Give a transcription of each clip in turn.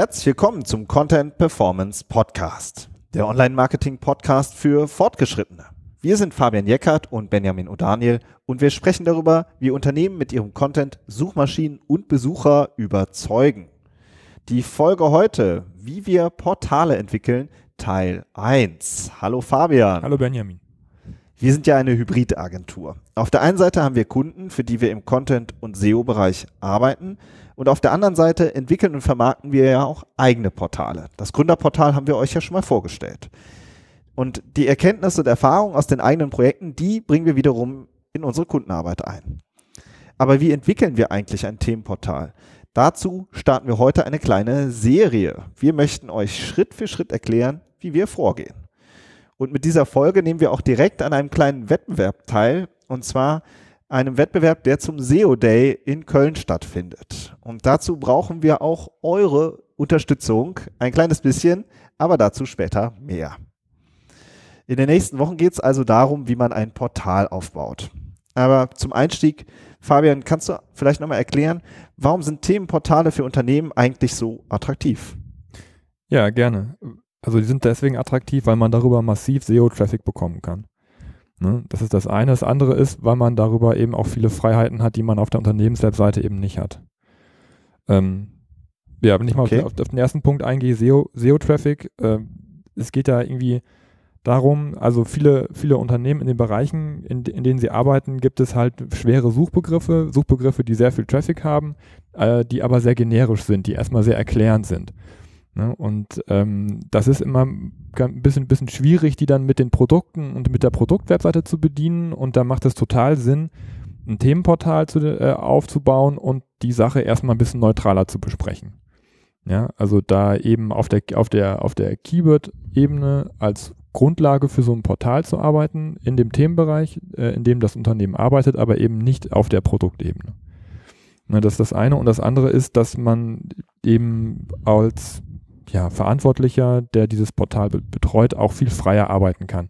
Herzlich willkommen zum Content Performance Podcast, der Online-Marketing-Podcast für Fortgeschrittene. Wir sind Fabian Jeckert und Benjamin O'Daniel und wir sprechen darüber, wie Unternehmen mit ihrem Content Suchmaschinen und Besucher überzeugen. Die Folge heute, wie wir Portale entwickeln, Teil 1. Hallo Fabian. Hallo Benjamin. Wir sind ja eine Hybridagentur. Auf der einen Seite haben wir Kunden, für die wir im Content- und SEO-Bereich arbeiten. Und auf der anderen Seite entwickeln und vermarkten wir ja auch eigene Portale. Das Gründerportal haben wir euch ja schon mal vorgestellt. Und die Erkenntnisse und Erfahrungen aus den eigenen Projekten, die bringen wir wiederum in unsere Kundenarbeit ein. Aber wie entwickeln wir eigentlich ein Themenportal? Dazu starten wir heute eine kleine Serie. Wir möchten euch Schritt für Schritt erklären, wie wir vorgehen. Und mit dieser Folge nehmen wir auch direkt an einem kleinen Wettbewerb teil, und zwar einem Wettbewerb, der zum SEO Day in Köln stattfindet. Und dazu brauchen wir auch eure Unterstützung, ein kleines bisschen, aber dazu später mehr. In den nächsten Wochen geht es also darum, wie man ein Portal aufbaut. Aber zum Einstieg, Fabian, kannst du vielleicht nochmal erklären, warum sind Themenportale für Unternehmen eigentlich so attraktiv? Ja, gerne. Also die sind deswegen attraktiv, weil man darüber massiv SEO-Traffic bekommen kann. Ne? Das ist das eine. Das andere ist, weil man darüber eben auch viele Freiheiten hat, die man auf der Unternehmenswebseite eben nicht hat. Ähm, ja, wenn ich mal okay. auf, auf, den ersten Punkt eingehe, SEO-Traffic, SEO äh, es geht da irgendwie darum, also viele, viele Unternehmen in den Bereichen, in, in denen sie arbeiten, gibt es halt schwere Suchbegriffe, Suchbegriffe, die sehr viel Traffic haben, äh, die aber sehr generisch sind, die erstmal sehr erklärend sind. Ne? Und ähm, das ist immer ein bisschen, bisschen schwierig, die dann mit den Produkten und mit der Produktwebseite zu bedienen. Und da macht es total Sinn, ein Themenportal zu, äh, aufzubauen und die Sache erstmal ein bisschen neutraler zu besprechen. Ja, also da eben auf der, auf der, auf der Keyword-Ebene als Grundlage für so ein Portal zu arbeiten, in dem Themenbereich, äh, in dem das Unternehmen arbeitet, aber eben nicht auf der Produktebene. Na, das ist das eine. Und das andere ist, dass man eben als ja, Verantwortlicher, der dieses Portal be betreut, auch viel freier arbeiten kann.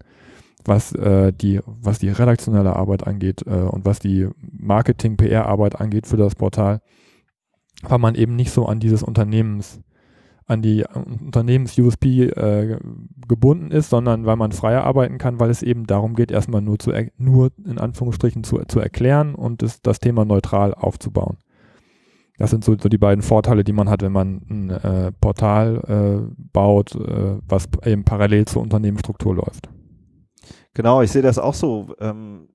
Was, äh, die, was die redaktionelle Arbeit angeht äh, und was die Marketing-PR-Arbeit angeht für das Portal, weil man eben nicht so an dieses Unternehmens, an die Unternehmens-USP äh, gebunden ist, sondern weil man freier arbeiten kann, weil es eben darum geht, erstmal nur zu, nur in Anführungsstrichen zu, zu erklären und das, das Thema neutral aufzubauen. Das sind so, so die beiden Vorteile, die man hat, wenn man ein äh, Portal äh, baut, äh, was eben parallel zur Unternehmensstruktur läuft. Genau, ich sehe das auch so. Ähm,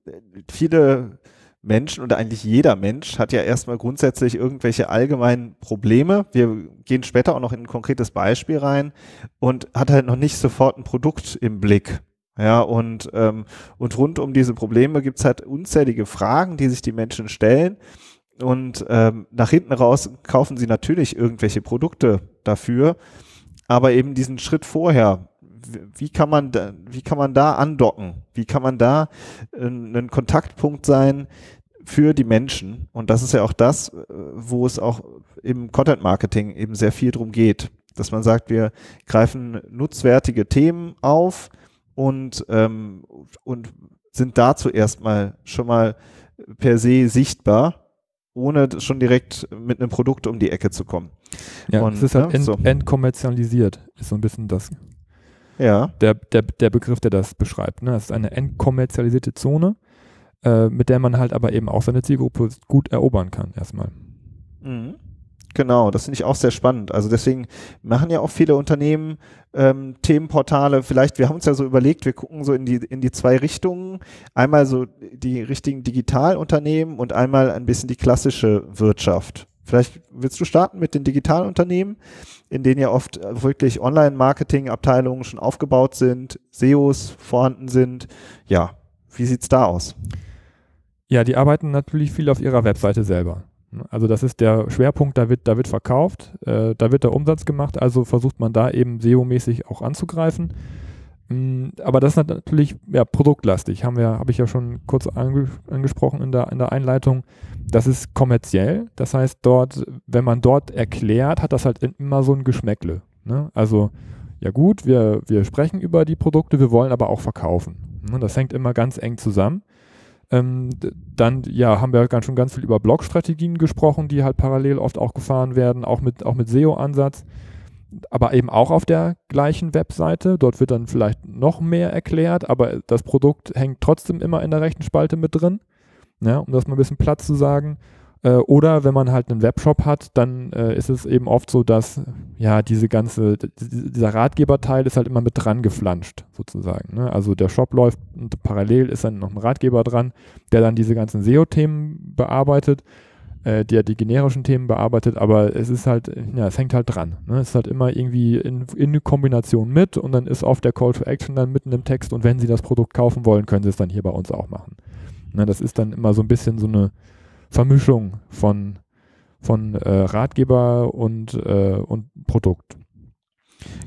viele Menschen oder eigentlich jeder Mensch hat ja erstmal grundsätzlich irgendwelche allgemeinen Probleme. Wir gehen später auch noch in ein konkretes Beispiel rein und hat halt noch nicht sofort ein Produkt im Blick. Ja, und, ähm, und rund um diese Probleme gibt's halt unzählige Fragen, die sich die Menschen stellen. Und ähm, nach hinten raus kaufen sie natürlich irgendwelche Produkte dafür, aber eben diesen Schritt vorher, wie kann man da, wie kann man da andocken? Wie kann man da äh, ein Kontaktpunkt sein für die Menschen? Und das ist ja auch das, äh, wo es auch im Content Marketing eben sehr viel drum geht, dass man sagt, wir greifen nutzwertige Themen auf und ähm, und sind dazu erstmal schon mal per se sichtbar ohne schon direkt mit einem Produkt um die Ecke zu kommen. Ja, und, es ist halt ent, so. entkommerzialisiert, ist so ein bisschen das. Ja. Der, der, der Begriff, der das beschreibt. Ne? Das ist eine entkommerzialisierte Zone, äh, mit der man halt aber eben auch seine Zielgruppe gut erobern kann, erstmal. Mhm. Genau, das finde ich auch sehr spannend. Also deswegen machen ja auch viele Unternehmen ähm, Themenportale. Vielleicht, wir haben uns ja so überlegt, wir gucken so in die, in die zwei Richtungen. Einmal so die richtigen Digitalunternehmen und einmal ein bisschen die klassische Wirtschaft. Vielleicht willst du starten mit den Digitalunternehmen, in denen ja oft wirklich Online-Marketing-Abteilungen schon aufgebaut sind, SEOs vorhanden sind. Ja, wie sieht's da aus? Ja, die arbeiten natürlich viel auf ihrer Webseite selber. Also das ist der Schwerpunkt, da wird, da wird verkauft, äh, da wird der Umsatz gemacht, also versucht man da eben SEO-mäßig auch anzugreifen. Mm, aber das ist natürlich ja, produktlastig, haben wir, habe ich ja schon kurz ange angesprochen in der, in der Einleitung. Das ist kommerziell, das heißt dort, wenn man dort erklärt, hat das halt immer so ein Geschmäckle. Ne? Also ja gut, wir, wir sprechen über die Produkte, wir wollen aber auch verkaufen. Ne? Das hängt immer ganz eng zusammen. Ähm, dann ja, haben wir ganz schon ganz viel über Blog-Strategien gesprochen, die halt parallel oft auch gefahren werden, auch mit, auch mit SEO-Ansatz. aber eben auch auf der gleichen Webseite. Dort wird dann vielleicht noch mehr erklärt, aber das Produkt hängt trotzdem immer in der rechten Spalte mit drin, ja, um das mal ein bisschen Platz zu sagen. Äh, oder wenn man halt einen Webshop hat, dann äh, ist es eben oft so, dass ja diese ganze, dieser Ratgeberteil ist halt immer mit dran geflanscht, sozusagen. Ne? Also der Shop läuft und parallel ist dann noch ein Ratgeber dran, der dann diese ganzen SEO-Themen bearbeitet äh, der die generischen Themen bearbeitet, aber es ist halt, ja, es hängt halt dran. Ne? Es ist halt immer irgendwie in, in Kombination mit und dann ist oft der Call to Action dann mitten im Text und wenn Sie das Produkt kaufen wollen, können Sie es dann hier bei uns auch machen. Ne? Das ist dann immer so ein bisschen so eine Vermischung von, von äh, Ratgeber und, äh, und Produkt.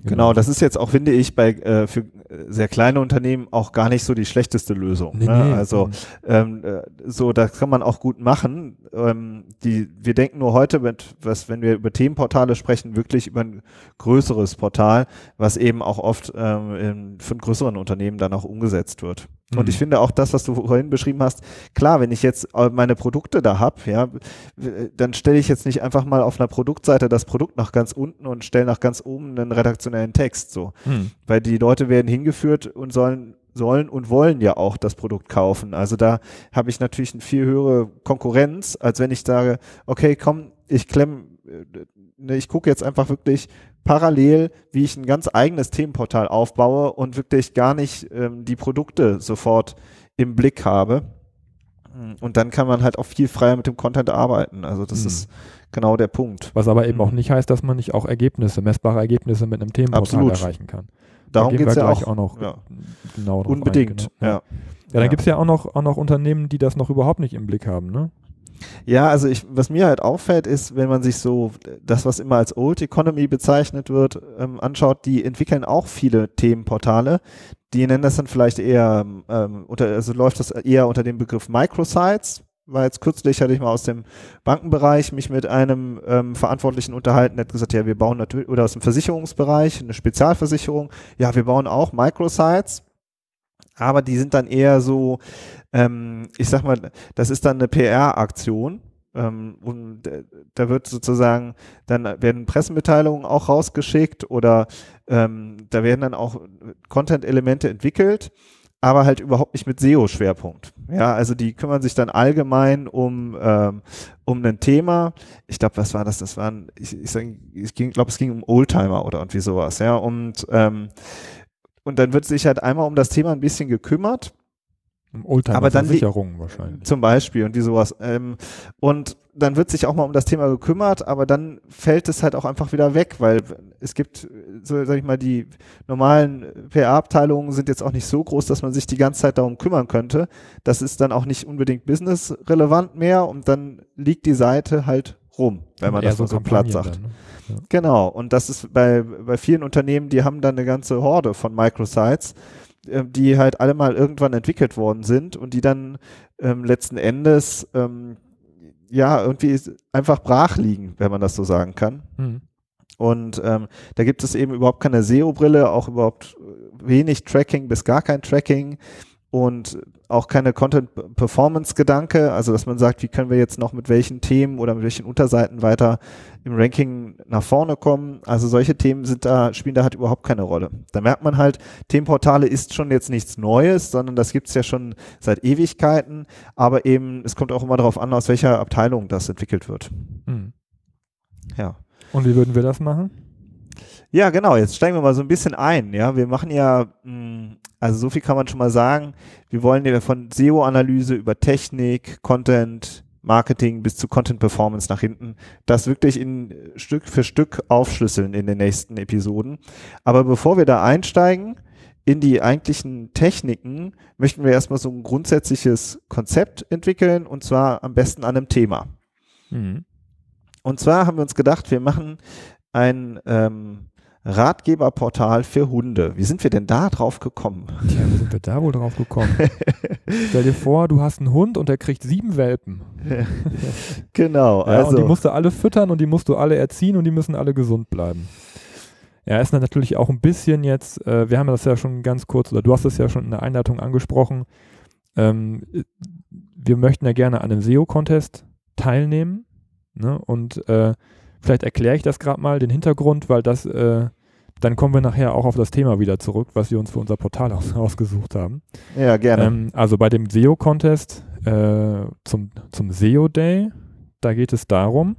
Genau. genau, das ist jetzt auch, finde ich, bei äh, für sehr kleine Unternehmen auch gar nicht so die schlechteste Lösung. Nee, ne? nee. Also mhm. ähm, äh, so, das kann man auch gut machen. Ähm, die, wir denken nur heute, mit, was, wenn wir über Themenportale sprechen, wirklich über ein größeres Portal, was eben auch oft ähm, in, von größeren Unternehmen dann auch umgesetzt wird. Und ich mhm. finde auch das, was du vorhin beschrieben hast, klar, wenn ich jetzt äh, meine Produkte da hab, ja, dann stelle ich jetzt nicht einfach mal auf einer Produktseite das Produkt nach ganz unten und stelle nach ganz oben einen redaktionellen Text so. Hm. Weil die Leute werden hingeführt und sollen sollen und wollen ja auch das Produkt kaufen. Also da habe ich natürlich eine viel höhere Konkurrenz, als wenn ich sage, okay, komm, ich klemm, äh, ne, ich gucke jetzt einfach wirklich parallel, wie ich ein ganz eigenes Themenportal aufbaue und wirklich gar nicht ähm, die Produkte sofort im Blick habe. Und dann kann man halt auch viel freier mit dem Content arbeiten. Also das mhm. ist genau der Punkt. Was aber eben auch nicht heißt, dass man nicht auch Ergebnisse, messbare Ergebnisse mit einem Themenportal Absolut. erreichen kann. Darum da geht es ja auch, auch noch ja. genau Unbedingt, ein, genau. ja. Ja, dann ja. gibt es ja auch noch, auch noch Unternehmen, die das noch überhaupt nicht im Blick haben, ne? Ja, also ich, was mir halt auffällt, ist, wenn man sich so das, was immer als Old Economy bezeichnet wird, ähm, anschaut, die entwickeln auch viele Themenportale. Die nennen das dann vielleicht eher, ähm, unter, also läuft das eher unter dem Begriff Microsites. War jetzt kürzlich, hatte ich mal aus dem Bankenbereich mich mit einem ähm, Verantwortlichen unterhalten, der hat gesagt, ja, wir bauen natürlich, oder aus dem Versicherungsbereich, eine Spezialversicherung, ja, wir bauen auch Microsites aber die sind dann eher so, ähm, ich sag mal, das ist dann eine PR-Aktion. Ähm, und äh, da wird sozusagen, dann werden Pressemitteilungen auch rausgeschickt oder ähm, da werden dann auch Content-Elemente entwickelt, aber halt überhaupt nicht mit SEO-Schwerpunkt. Ja, also die kümmern sich dann allgemein um, ähm, um ein Thema. Ich glaube, was war das? Das waren, ich, ich, ich glaube, es ging um Oldtimer oder irgendwie sowas, ja. Und ähm, und dann wird sich halt einmal um das Thema ein bisschen gekümmert. Um aber dann Versicherungen wahrscheinlich. Zum Beispiel und wie sowas. Ähm, und dann wird sich auch mal um das Thema gekümmert, aber dann fällt es halt auch einfach wieder weg, weil es gibt, so sag ich mal, die normalen PR-Abteilungen sind jetzt auch nicht so groß, dass man sich die ganze Zeit darum kümmern könnte. Das ist dann auch nicht unbedingt businessrelevant mehr und dann liegt die Seite halt rum, wenn man das so, so platt sagt. Dann, ne? Genau, und das ist bei, bei vielen Unternehmen, die haben dann eine ganze Horde von Microsites, äh, die halt alle mal irgendwann entwickelt worden sind und die dann ähm, letzten Endes ähm, ja irgendwie einfach brach liegen, wenn man das so sagen kann. Mhm. Und ähm, da gibt es eben überhaupt keine SEO-Brille, auch überhaupt wenig Tracking bis gar kein Tracking und auch keine Content-Performance-Gedanke, also dass man sagt, wie können wir jetzt noch mit welchen Themen oder mit welchen Unterseiten weiter im Ranking nach vorne kommen. Also solche Themen sind da, spielen da halt überhaupt keine Rolle. Da merkt man halt, Themenportale ist schon jetzt nichts Neues, sondern das gibt's ja schon seit Ewigkeiten, aber eben, es kommt auch immer darauf an, aus welcher Abteilung das entwickelt wird. Hm. Ja. Und wie würden wir das machen? Ja, genau. Jetzt steigen wir mal so ein bisschen ein. Ja, wir machen ja, hm, also so viel kann man schon mal sagen. Wir wollen ja von SEO-Analyse über Technik, Content, Marketing bis zu Content Performance nach hinten, das wirklich in Stück für Stück aufschlüsseln in den nächsten Episoden. Aber bevor wir da einsteigen in die eigentlichen Techniken, möchten wir erstmal so ein grundsätzliches Konzept entwickeln und zwar am besten an einem Thema. Mhm. Und zwar haben wir uns gedacht, wir machen ein ähm, Ratgeberportal für Hunde. Wie sind wir denn da drauf gekommen? Tja, wie sind wir da wohl drauf gekommen? Stell dir vor, du hast einen Hund und der kriegt sieben Welpen. genau. Ja, also. Und die musst du alle füttern und die musst du alle erziehen und die müssen alle gesund bleiben. Ja, ist natürlich auch ein bisschen jetzt, äh, wir haben das ja schon ganz kurz, oder du hast es ja schon in der Einleitung angesprochen, ähm, wir möchten ja gerne an einem SEO-Contest teilnehmen ne? und äh, Vielleicht erkläre ich das gerade mal, den Hintergrund, weil das, äh, dann kommen wir nachher auch auf das Thema wieder zurück, was wir uns für unser Portal aus, ausgesucht haben. Ja, gerne. Ähm, also bei dem SEO-Contest äh, zum, zum SEO-Day, da geht es darum,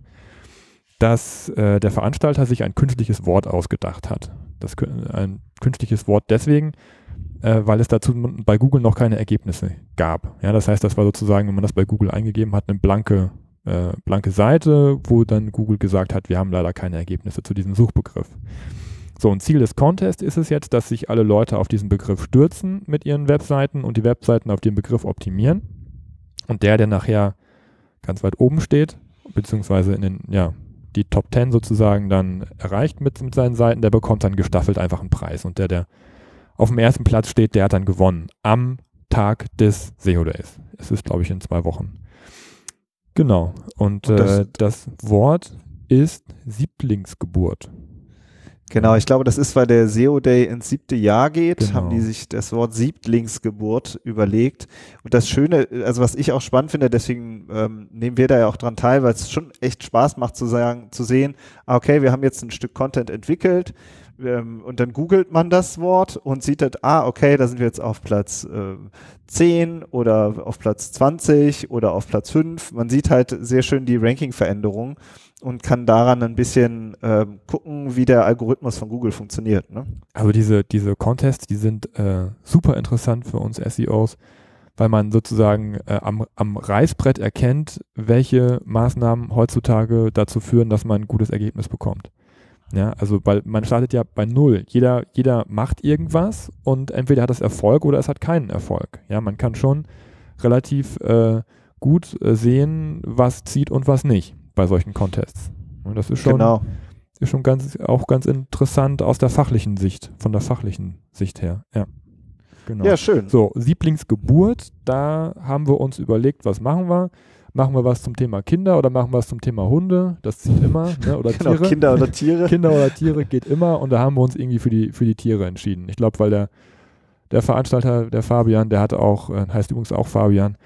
dass äh, der Veranstalter sich ein künstliches Wort ausgedacht hat. Das, ein künstliches Wort deswegen, äh, weil es dazu bei Google noch keine Ergebnisse gab. Ja, das heißt, das war sozusagen, wenn man das bei Google eingegeben hat, eine blanke, äh, blanke Seite, wo dann Google gesagt hat, wir haben leider keine Ergebnisse zu diesem Suchbegriff. So, und Ziel des Contests ist es jetzt, dass sich alle Leute auf diesen Begriff stürzen mit ihren Webseiten und die Webseiten auf den Begriff optimieren. Und der, der nachher ganz weit oben steht, beziehungsweise in den, ja, die Top 10 sozusagen dann erreicht mit, mit seinen Seiten, der bekommt dann gestaffelt einfach einen Preis. Und der, der auf dem ersten Platz steht, der hat dann gewonnen. Am Tag des SEO Days. Es ist, glaube ich, in zwei Wochen. Genau. Und, Und das, äh, das Wort ist Sieblingsgeburt. Genau, ich glaube, das ist, weil der SEO Day ins siebte Jahr geht, genau. haben die sich das Wort Sieblingsgeburt überlegt. Und das Schöne, also was ich auch spannend finde, deswegen ähm, nehmen wir da ja auch dran teil, weil es schon echt Spaß macht zu sagen, zu sehen, ah, okay, wir haben jetzt ein Stück Content entwickelt, ähm, und dann googelt man das Wort und sieht halt, ah, okay, da sind wir jetzt auf Platz äh, 10 oder auf Platz 20 oder auf Platz 5. Man sieht halt sehr schön die Ranking-Veränderung und kann daran ein bisschen äh, gucken, wie der Algorithmus von Google funktioniert. Ne? Also diese, diese Contests, die sind äh, super interessant für uns SEOs, weil man sozusagen äh, am, am Reißbrett erkennt, welche Maßnahmen heutzutage dazu führen, dass man ein gutes Ergebnis bekommt. Ja, also weil man startet ja bei null. Jeder, jeder macht irgendwas und entweder hat es Erfolg oder es hat keinen Erfolg. Ja, man kann schon relativ äh, gut äh, sehen, was zieht und was nicht bei solchen Contests. Und das ist schon, genau. ist schon ganz, auch ganz interessant aus der fachlichen Sicht, von der fachlichen Sicht her. Ja. Genau. Ja, schön. So, Sieblingsgeburt, da haben wir uns überlegt, was machen wir? Machen wir was zum Thema Kinder oder machen wir was zum Thema Hunde? Das zieht immer. Ne? Oder genau, Tiere. Kinder oder Tiere. Kinder oder Tiere geht immer und da haben wir uns irgendwie für die, für die Tiere entschieden. Ich glaube, weil der, der Veranstalter, der Fabian, der hat auch, äh, heißt übrigens auch Fabian,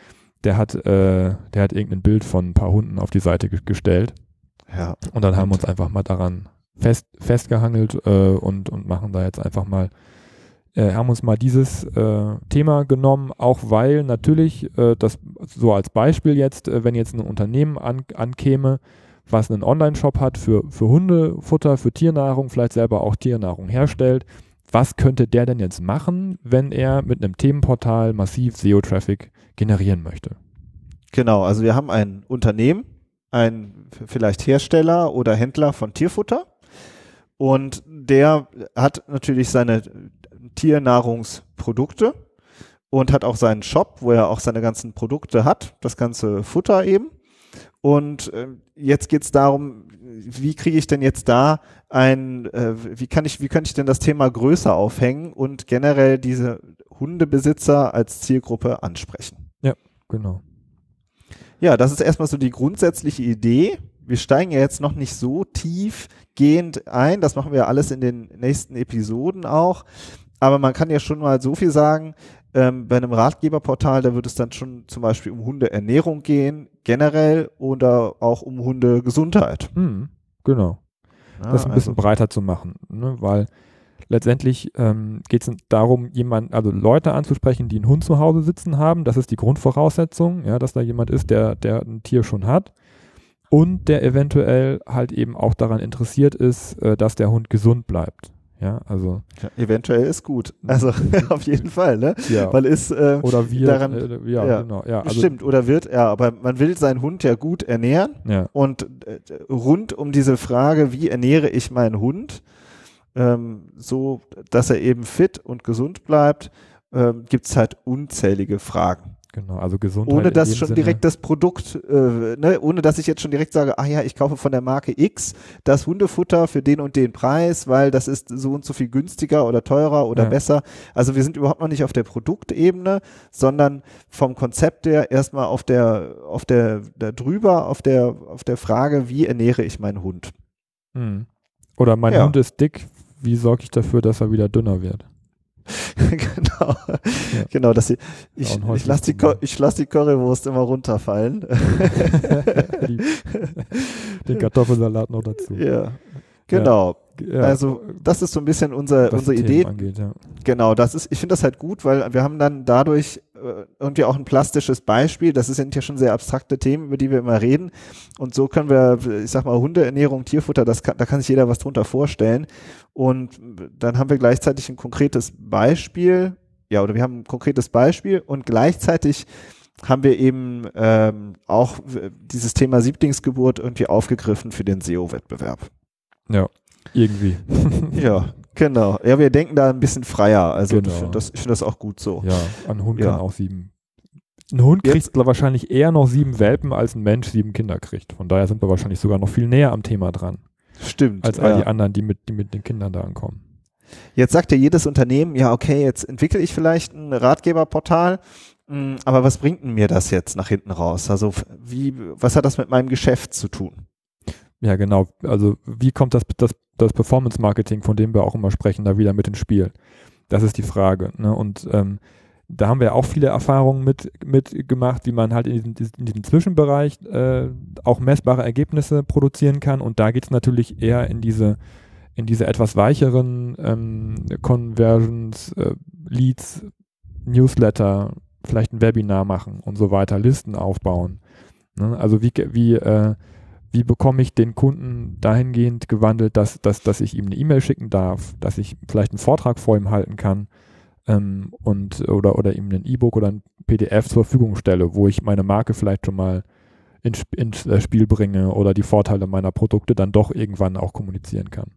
der hat, äh, der hat irgendein Bild von ein paar Hunden auf die Seite ge gestellt. Ja. Und dann haben wir uns einfach mal daran fest, festgehangelt äh, und, und machen da jetzt einfach mal äh, haben uns mal dieses äh, Thema genommen, auch weil natürlich, äh, das so als Beispiel jetzt, äh, wenn jetzt ein Unternehmen an, ankäme, was einen Online-Shop hat für, für Hundefutter, für Tiernahrung, vielleicht selber auch Tiernahrung herstellt, was könnte der denn jetzt machen, wenn er mit einem Themenportal massiv SEO-Traffic generieren möchte? Genau, also wir haben ein Unternehmen, ein vielleicht Hersteller oder Händler von Tierfutter und der hat natürlich seine Tiernahrungsprodukte und hat auch seinen Shop, wo er auch seine ganzen Produkte hat, das ganze Futter eben. Und äh, jetzt geht es darum, wie kriege ich denn jetzt da ein, äh, wie kann ich, wie könnte ich denn das Thema größer aufhängen und generell diese Hundebesitzer als Zielgruppe ansprechen? Ja, genau. Ja, das ist erstmal so die grundsätzliche Idee. Wir steigen ja jetzt noch nicht so tiefgehend ein. Das machen wir alles in den nächsten Episoden auch. Aber man kann ja schon mal so viel sagen, ähm, bei einem Ratgeberportal, da wird es dann schon zum Beispiel um Hundeernährung gehen, generell oder auch um Hundegesundheit. Mhm, genau. Ja, das ein bisschen also. breiter zu machen, ne? weil letztendlich ähm, geht es darum, jemand, also Leute anzusprechen, die einen Hund zu Hause sitzen haben. Das ist die Grundvoraussetzung, ja, dass da jemand ist, der, der ein Tier schon hat und der eventuell halt eben auch daran interessiert ist, äh, dass der Hund gesund bleibt. Ja, also. Ja, eventuell ist gut. Also auf jeden Fall, ne? Ja. Weil ist äh, oder wir daran, äh, ja, ja, genau, ja. Also, stimmt, oder wird, ja, aber man will seinen Hund ja gut ernähren. Ja. Und äh, rund um diese Frage, wie ernähre ich meinen Hund, ähm, so dass er eben fit und gesund bleibt, ähm, gibt es halt unzählige Fragen. Genau, also Gesundheit. Ohne dass schon Sinne. direkt das Produkt, äh, ne, ohne dass ich jetzt schon direkt sage, ah ja, ich kaufe von der Marke X das Hundefutter für den und den Preis, weil das ist so und so viel günstiger oder teurer oder ja. besser. Also wir sind überhaupt noch nicht auf der Produktebene, sondern vom Konzept her erstmal auf der, auf der, da drüber, auf der, auf der Frage, wie ernähre ich meinen Hund? Hm. Oder mein ja. Hund ist dick, wie sorge ich dafür, dass er wieder dünner wird? genau, ja. genau, dass ich, ich, ich lasse die, ich lass die Currywurst immer runterfallen. Den Kartoffelsalat noch dazu. Ja, genau. Ja, also das ist so ein bisschen unser, unsere Idee. Angeht, ja. Genau, das ist, ich finde das halt gut, weil wir haben dann dadurch äh, irgendwie auch ein plastisches Beispiel. Das sind ja schon sehr abstrakte Themen, über die wir immer reden. Und so können wir, ich sag mal, Hundeernährung, Tierfutter, das kann, da kann sich jeder was drunter vorstellen. Und dann haben wir gleichzeitig ein konkretes Beispiel, ja, oder wir haben ein konkretes Beispiel und gleichzeitig haben wir eben ähm, auch dieses Thema Sieblingsgeburt irgendwie aufgegriffen für den SEO-Wettbewerb. Ja, irgendwie. ja, genau. Ja, wir denken da ein bisschen freier. Also genau. ich finde das, find das auch gut so. Ja, ein Hund ja. kann auch sieben. Ein Hund Jetzt, kriegt wahrscheinlich eher noch sieben Welpen, als ein Mensch sieben Kinder kriegt. Von daher sind wir wahrscheinlich sogar noch viel näher am Thema dran. Stimmt. Als all ja. die anderen, die mit, die mit den Kindern da ankommen. Jetzt sagt ja jedes Unternehmen, ja, okay, jetzt entwickle ich vielleicht ein Ratgeberportal, hm, aber was bringt mir das jetzt nach hinten raus? Also wie, was hat das mit meinem Geschäft zu tun? Ja, genau. Also wie kommt das, das, das Performance Marketing, von dem wir auch immer sprechen, da wieder mit ins Spiel? Das ist die Frage. Ne? Und ähm, da haben wir auch viele Erfahrungen mit, mit gemacht, wie man halt in diesem, in diesem Zwischenbereich äh, auch messbare Ergebnisse produzieren kann. Und da geht es natürlich eher in diese, in diese etwas weicheren ähm, Conversions, äh, Leads, Newsletter, vielleicht ein Webinar machen und so weiter, Listen aufbauen. Ne? Also wie, wie äh, wie bekomme ich den Kunden dahingehend gewandelt, dass, dass, dass ich ihm eine E-Mail schicken darf, dass ich vielleicht einen Vortrag vor ihm halten kann ähm, und oder, oder ihm ein E-Book oder ein PDF zur Verfügung stelle, wo ich meine Marke vielleicht schon mal ins, ins Spiel bringe oder die Vorteile meiner Produkte dann doch irgendwann auch kommunizieren kann.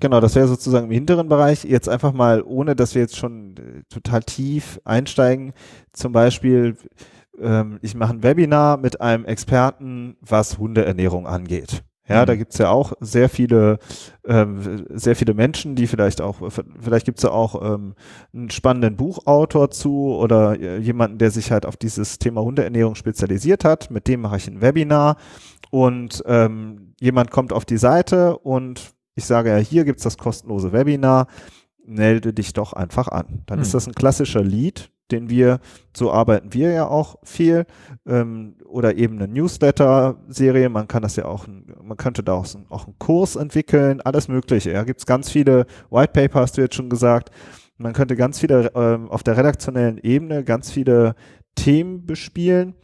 Genau, das wäre sozusagen im hinteren Bereich. Jetzt einfach mal, ohne dass wir jetzt schon äh, total tief einsteigen, zum Beispiel ähm, ich mache ein Webinar mit einem Experten, was Hundeernährung angeht. Ja, mhm. da gibt's ja auch sehr viele, ähm, sehr viele Menschen, die vielleicht auch, vielleicht gibt's ja auch ähm, einen spannenden Buchautor zu oder äh, jemanden, der sich halt auf dieses Thema Hundeernährung spezialisiert hat. Mit dem mache ich ein Webinar und ähm, jemand kommt auf die Seite und ich sage ja, hier gibt's das kostenlose Webinar, melde dich doch einfach an. Dann mhm. ist das ein klassischer Lead, den wir, so arbeiten wir ja auch viel, ähm, oder eben eine Newsletter-Serie, man kann das ja auch, man könnte da auch, auch einen Kurs entwickeln, alles mögliche. Ja, gibt es ganz viele White Paper, hast du jetzt schon gesagt. Man könnte ganz viele ähm, auf der redaktionellen Ebene ganz viele Themen bespielen,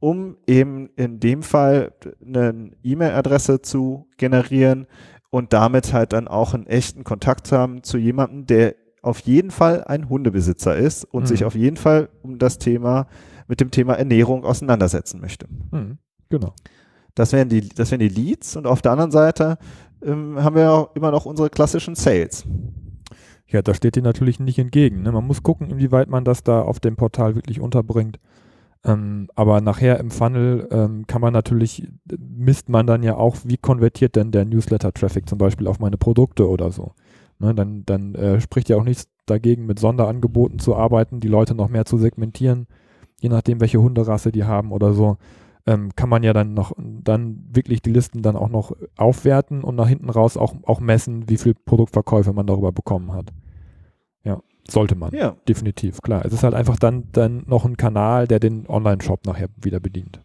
um eben in dem Fall eine E-Mail-Adresse zu generieren und damit halt dann auch einen echten Kontakt zu haben zu jemandem, der auf jeden Fall ein Hundebesitzer ist und mhm. sich auf jeden Fall um das Thema, mit dem Thema Ernährung auseinandersetzen möchte. Mhm. Genau. Das wären die, das wären die Leads und auf der anderen Seite ähm, haben wir auch immer noch unsere klassischen Sales. Ja, da steht dir natürlich nicht entgegen. Ne? Man muss gucken, inwieweit man das da auf dem Portal wirklich unterbringt. Ähm, aber nachher im Funnel ähm, kann man natürlich, misst man dann ja auch, wie konvertiert denn der Newsletter-Traffic zum Beispiel auf meine Produkte oder so. Ne, dann dann äh, spricht ja auch nichts dagegen, mit Sonderangeboten zu arbeiten, die Leute noch mehr zu segmentieren, je nachdem, welche Hunderasse die haben oder so. Ähm, kann man ja dann noch dann wirklich die Listen dann auch noch aufwerten und nach hinten raus auch, auch messen, wie viel Produktverkäufe man darüber bekommen hat. Ja, sollte man. Ja. Definitiv, klar. Es ist halt einfach dann, dann noch ein Kanal, der den Online-Shop nachher wieder bedient.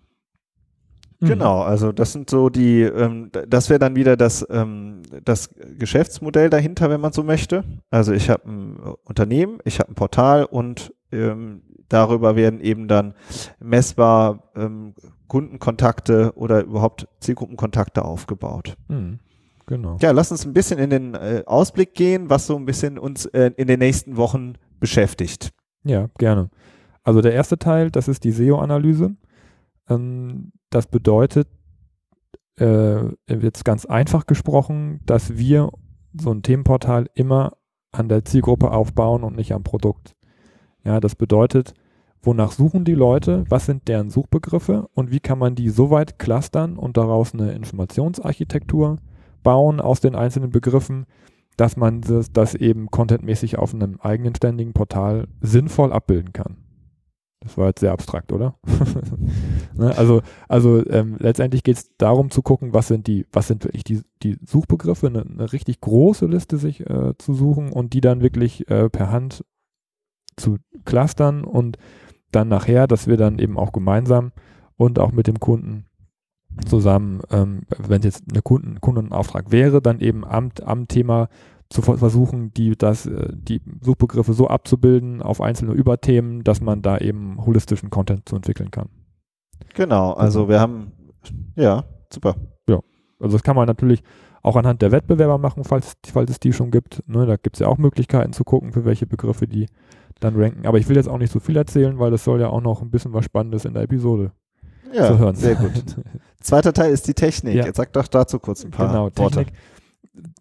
Mhm. Genau, also das sind so die, ähm, das wäre dann wieder das, ähm, das Geschäftsmodell dahinter, wenn man so möchte. Also ich habe ein Unternehmen, ich habe ein Portal und ähm, darüber werden eben dann messbar ähm, Kundenkontakte oder überhaupt Zielgruppenkontakte aufgebaut. Mhm. Genau. Ja, lass uns ein bisschen in den äh, Ausblick gehen, was so ein bisschen uns äh, in den nächsten Wochen beschäftigt. Ja, gerne. Also der erste Teil, das ist die SEO-Analyse. Ähm, das bedeutet, äh, jetzt ganz einfach gesprochen, dass wir so ein Themenportal immer an der Zielgruppe aufbauen und nicht am Produkt. Ja, das bedeutet, wonach suchen die Leute, was sind deren Suchbegriffe und wie kann man die so weit clustern und daraus eine Informationsarchitektur bauen aus den einzelnen Begriffen, dass man das, das eben contentmäßig auf einem eigenen ständigen Portal sinnvoll abbilden kann. Das war jetzt sehr abstrakt, oder? ne? Also, also ähm, letztendlich geht es darum zu gucken, was sind die, was sind wirklich die, die Suchbegriffe, eine, eine richtig große Liste sich äh, zu suchen und die dann wirklich äh, per Hand zu clustern und dann nachher, dass wir dann eben auch gemeinsam und auch mit dem Kunden zusammen, ähm, wenn es jetzt eine Kunden, Kundenauftrag wäre, dann eben am, am Thema zu versuchen, die, das, äh, die Suchbegriffe so abzubilden auf einzelne Überthemen, dass man da eben holistischen Content zu entwickeln kann. Genau, also mhm. wir haben, ja, super. Ja, also das kann man natürlich auch anhand der Wettbewerber machen, falls, falls es die schon gibt. Ne, da gibt es ja auch Möglichkeiten zu gucken, für welche Begriffe die dann ranken. Aber ich will jetzt auch nicht so viel erzählen, weil das soll ja auch noch ein bisschen was Spannendes in der Episode ja, zu hören. Sehr gut. Zweiter Teil ist die Technik. Ja. Jetzt sag doch dazu kurz ein paar genau, Worte.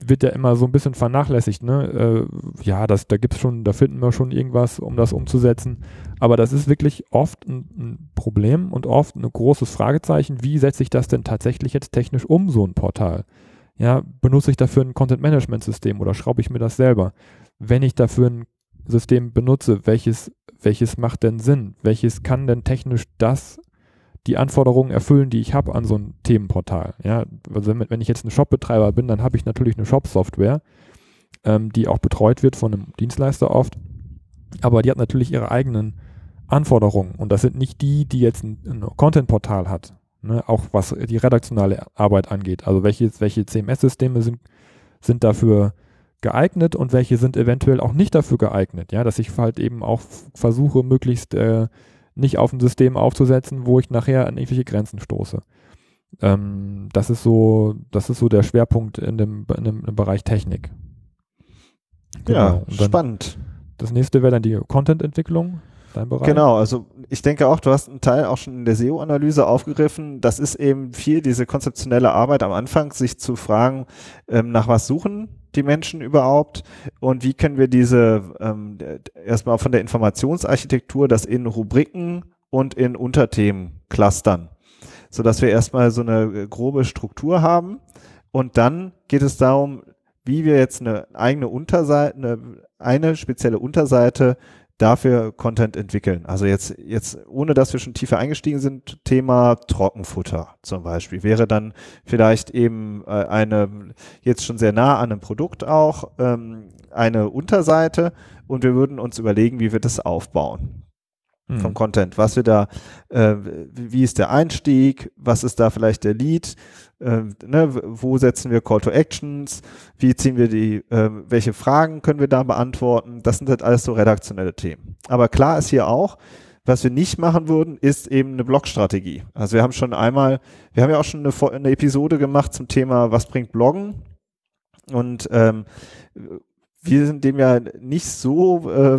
Wird ja immer so ein bisschen vernachlässigt. Ne? Äh, ja, das, da gibt's schon, da finden wir schon irgendwas, um das umzusetzen. Aber das ist wirklich oft ein, ein Problem und oft ein großes Fragezeichen. Wie setze ich das denn tatsächlich jetzt technisch um, so ein Portal? Ja, benutze ich dafür ein Content-Management-System oder schraube ich mir das selber? Wenn ich dafür ein System benutze, welches, welches macht denn Sinn? Welches kann denn technisch das die Anforderungen erfüllen, die ich habe an so ein Themenportal. Ja, also wenn ich jetzt ein Shopbetreiber bin, dann habe ich natürlich eine Shop-Software, ähm, die auch betreut wird von einem Dienstleister oft, aber die hat natürlich ihre eigenen Anforderungen und das sind nicht die, die jetzt ein, ein Content-Portal hat. Ne? Auch was die redaktionale Arbeit angeht. Also welche, welche CMS-Systeme sind, sind dafür geeignet und welche sind eventuell auch nicht dafür geeignet. Ja, dass ich halt eben auch versuche, möglichst äh, nicht auf ein System aufzusetzen, wo ich nachher an irgendwelche Grenzen stoße. Ähm, das ist so, das ist so der Schwerpunkt in dem, in dem, im Bereich Technik. Genau. Ja, spannend. Das nächste wäre dann die Content-Entwicklung. Genau, also ich denke auch, du hast einen Teil auch schon in der SEO-Analyse aufgegriffen. Das ist eben viel diese konzeptionelle Arbeit am Anfang, sich zu fragen, ähm, nach was suchen die Menschen überhaupt? Und wie können wir diese ähm, erstmal von der Informationsarchitektur das in Rubriken und in Unterthemen clustern, so dass wir erstmal so eine äh, grobe Struktur haben. Und dann geht es darum, wie wir jetzt eine eigene Unterseite, eine, eine spezielle Unterseite dafür Content entwickeln. Also jetzt, jetzt, ohne dass wir schon tiefer eingestiegen sind, Thema Trockenfutter zum Beispiel wäre dann vielleicht eben äh, eine, jetzt schon sehr nah an einem Produkt auch, ähm, eine Unterseite und wir würden uns überlegen, wie wir das aufbauen vom hm. Content. Was wir da, äh, wie ist der Einstieg, was ist da vielleicht der Lead, äh, ne, wo setzen wir Call to Actions, wie ziehen wir die, äh, welche Fragen können wir da beantworten. Das sind halt alles so redaktionelle Themen. Aber klar ist hier auch, was wir nicht machen würden, ist eben eine Blogstrategie. Also wir haben schon einmal, wir haben ja auch schon eine, eine Episode gemacht zum Thema, was bringt Bloggen? Und ähm, wir sind dem ja nicht so äh,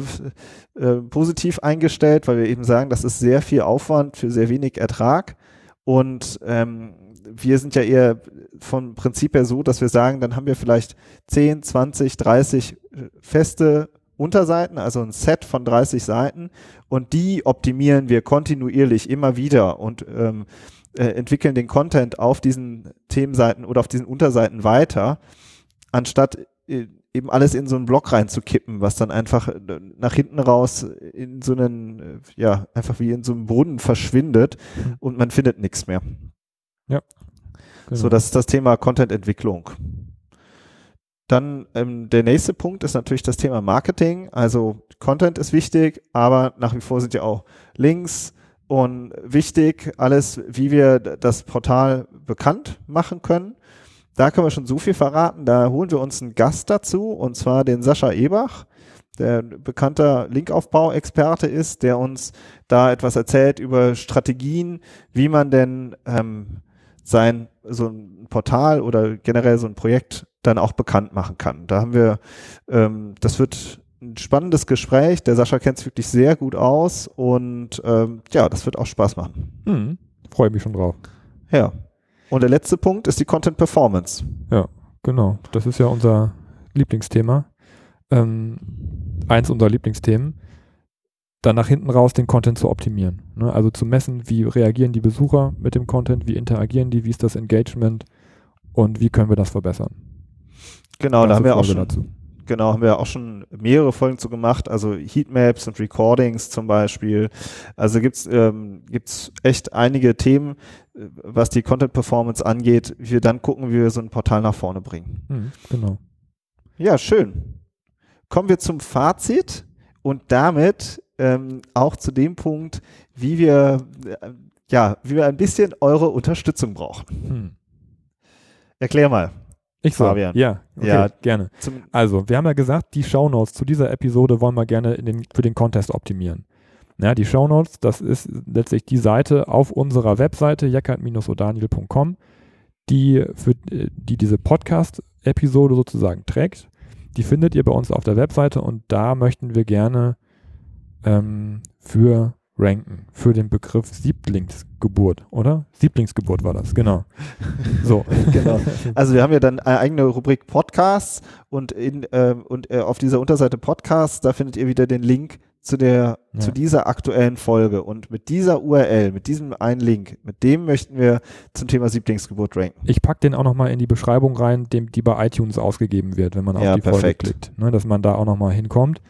äh, positiv eingestellt, weil wir eben sagen, das ist sehr viel Aufwand für sehr wenig Ertrag. Und ähm, wir sind ja eher vom Prinzip her so, dass wir sagen, dann haben wir vielleicht 10, 20, 30 feste Unterseiten, also ein Set von 30 Seiten und die optimieren wir kontinuierlich immer wieder und ähm, äh, entwickeln den Content auf diesen Themenseiten oder auf diesen Unterseiten weiter, anstatt äh, eben alles in so einen Block reinzukippen, was dann einfach äh, nach hinten raus in so einen, äh, ja, einfach wie in so einem Brunnen verschwindet mhm. und man findet nichts mehr. Ja. Genau. So, das ist das Thema Content-Entwicklung. Dann ähm, der nächste Punkt ist natürlich das Thema Marketing. Also Content ist wichtig, aber nach wie vor sind ja auch Links und wichtig, alles, wie wir das Portal bekannt machen können da können wir schon so viel verraten. Da holen wir uns einen Gast dazu, und zwar den Sascha Ebach, der bekannter Linkaufbau-Experte ist, der uns da etwas erzählt über Strategien, wie man denn ähm, sein so ein Portal oder generell so ein Projekt dann auch bekannt machen kann. Da haben wir, ähm, das wird ein spannendes Gespräch. Der Sascha kennt es wirklich sehr gut aus und ähm, ja, das wird auch Spaß machen. Hm, Freue mich schon drauf. Ja. Und der letzte Punkt ist die Content Performance. Ja, genau. Das ist ja unser Lieblingsthema. Ähm, eins unserer Lieblingsthemen. Dann nach hinten raus den Content zu optimieren. Ne? Also zu messen, wie reagieren die Besucher mit dem Content, wie interagieren die, wie ist das Engagement und wie können wir das verbessern. Genau, da haben wir auch schon dazu. Genau, haben wir auch schon mehrere Folgen zu gemacht, also Heatmaps und Recordings zum Beispiel. Also gibt's ähm, gibt's echt einige Themen, äh, was die Content Performance angeht, wie wir dann gucken, wie wir so ein Portal nach vorne bringen. Mhm, genau. Ja, schön. Kommen wir zum Fazit und damit ähm, auch zu dem Punkt, wie wir äh, ja, wie wir ein bisschen eure Unterstützung brauchen. Hm. Erklär mal. Ich soll. Fabian. Ja, okay, Ja. gerne. Also, wir haben ja gesagt, die Shownotes zu dieser Episode wollen wir gerne den, für den Contest optimieren. Ja, die Shownotes, das ist letztlich die Seite auf unserer Webseite jackert-odaniel.com, die für äh, die diese Podcast-Episode sozusagen trägt. Die findet ihr bei uns auf der Webseite und da möchten wir gerne ähm, für ranken, für den Begriff Sieblingsgeburt, oder? Sieblingsgeburt war das, genau. So. genau. Also wir haben ja dann eine eigene Rubrik Podcasts und in ähm, und äh, auf dieser Unterseite Podcasts, da findet ihr wieder den Link zu der Ja. zu dieser aktuellen Folge und mit dieser URL, mit diesem einen Link, mit dem möchten wir zum Thema Sieblingsgeburt ranken. Ich packe den auch nochmal in die Beschreibung rein, dem, die bei iTunes ausgegeben wird, wenn man auf Ja, die perfekt. Folge klickt, ne, dass man da auch nochmal hinkommt.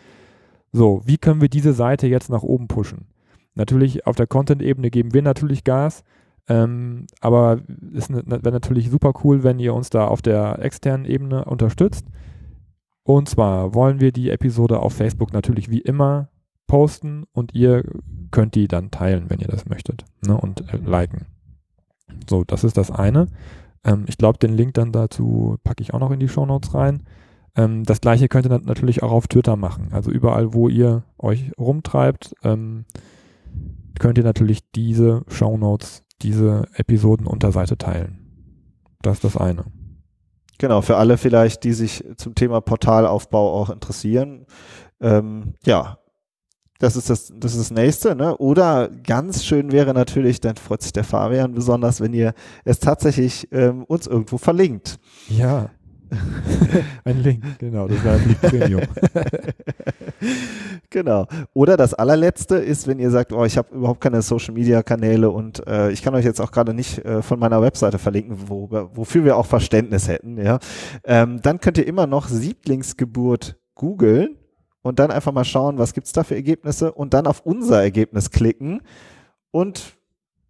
So, wie können wir diese Seite jetzt nach oben pushen? Natürlich auf der Content-Ebene geben wir natürlich Gas, ähm, aber es wäre natürlich super cool, wenn ihr uns da auf der externen Ebene unterstützt. Und zwar wollen wir die Episode auf Facebook natürlich wie immer posten und ihr könnt die dann teilen, wenn ihr das möchtet ne, und äh, liken. So, das ist das eine. Ähm, ich glaube, den Link dann dazu packe ich auch noch in die Shownotes rein. Ähm, das gleiche könnt ihr nat- natürlich auch auf Twitter machen. Also überall, wo ihr euch rumtreibt, ähm, könnt ihr natürlich diese Shownotes, diese Episodenunterseite teilen. Das ist das eine. Genau, für alle vielleicht, die sich zum Thema Portalaufbau auch interessieren. Ähm, ja, das ist das, das ist das nächste, ne? Oder ganz schön wäre natürlich, dann freut sich der Fabian besonders, wenn ihr es tatsächlich ähm, uns irgendwo verlinkt. Ja. Ein Link, genau, das wäre natürlich Premium. genau. Oder das allerletzte ist, wenn ihr sagt, oh, ich habe überhaupt keine Social Media Kanäle und äh, ich kann euch jetzt auch gerade nicht äh, von meiner Webseite verlinken, wo, wofür wir auch Verständnis hätten, ja. Ähm, dann könnt ihr immer noch Sieblingsgeburt googeln und dann einfach mal schauen, was gibt's da für Ergebnisse und dann auf unser Ergebnis klicken und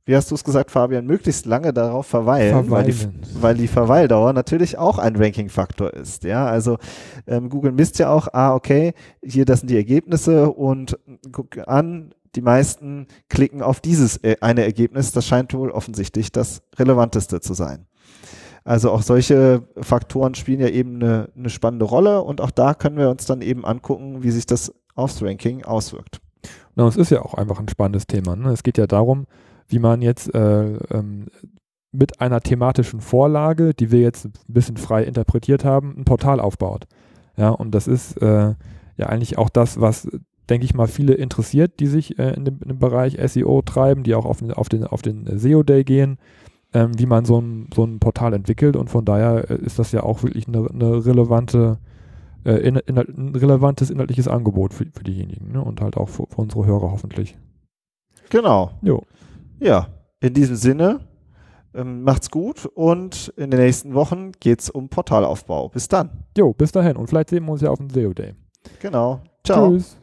wie hast du es gesagt, Fabian, möglichst lange darauf verweilen, Weil, die, weil die Verweildauer natürlich auch ein Ranking-Faktor ist. Ja, also ähm, Google misst ja auch, ah, okay, hier, das sind die Ergebnisse und guck an, die meisten klicken auf dieses äh, eine Ergebnis. Das scheint wohl offensichtlich das relevanteste zu sein. Also auch solche Faktoren spielen ja eben eine, eine spannende Rolle und auch da können wir uns dann eben angucken, wie sich das aufs Ranking auswirkt. Na, es ist ja auch einfach ein spannendes Thema. Ne? Es geht ja darum, wie man jetzt äh, ähm, mit einer thematischen Vorlage, die wir jetzt ein bisschen frei interpretiert haben, ein Portal aufbaut. Ja, und das ist äh, ja eigentlich auch das, was, denke ich mal, viele interessiert, die sich äh, in, dem, in dem Bereich SEO treiben, die auch auf den, auf den, auf den SEO-Day gehen, ähm, wie man so ein, so ein Portal entwickelt. Und von daher äh, ist das ja auch wirklich eine, eine relevante, äh, in, in, ein relevantes inhaltliches Angebot für, für diejenigen ne? und halt auch für, für unsere Hörer hoffentlich. Genau. Jo. Ja, in diesem Sinne, ähm, macht's gut und in den nächsten Wochen geht's um Portalaufbau. Bis dann. Jo, bis dahin und vielleicht sehen wir uns ja auf dem SEO Day. Genau. Ciao. Tschüss.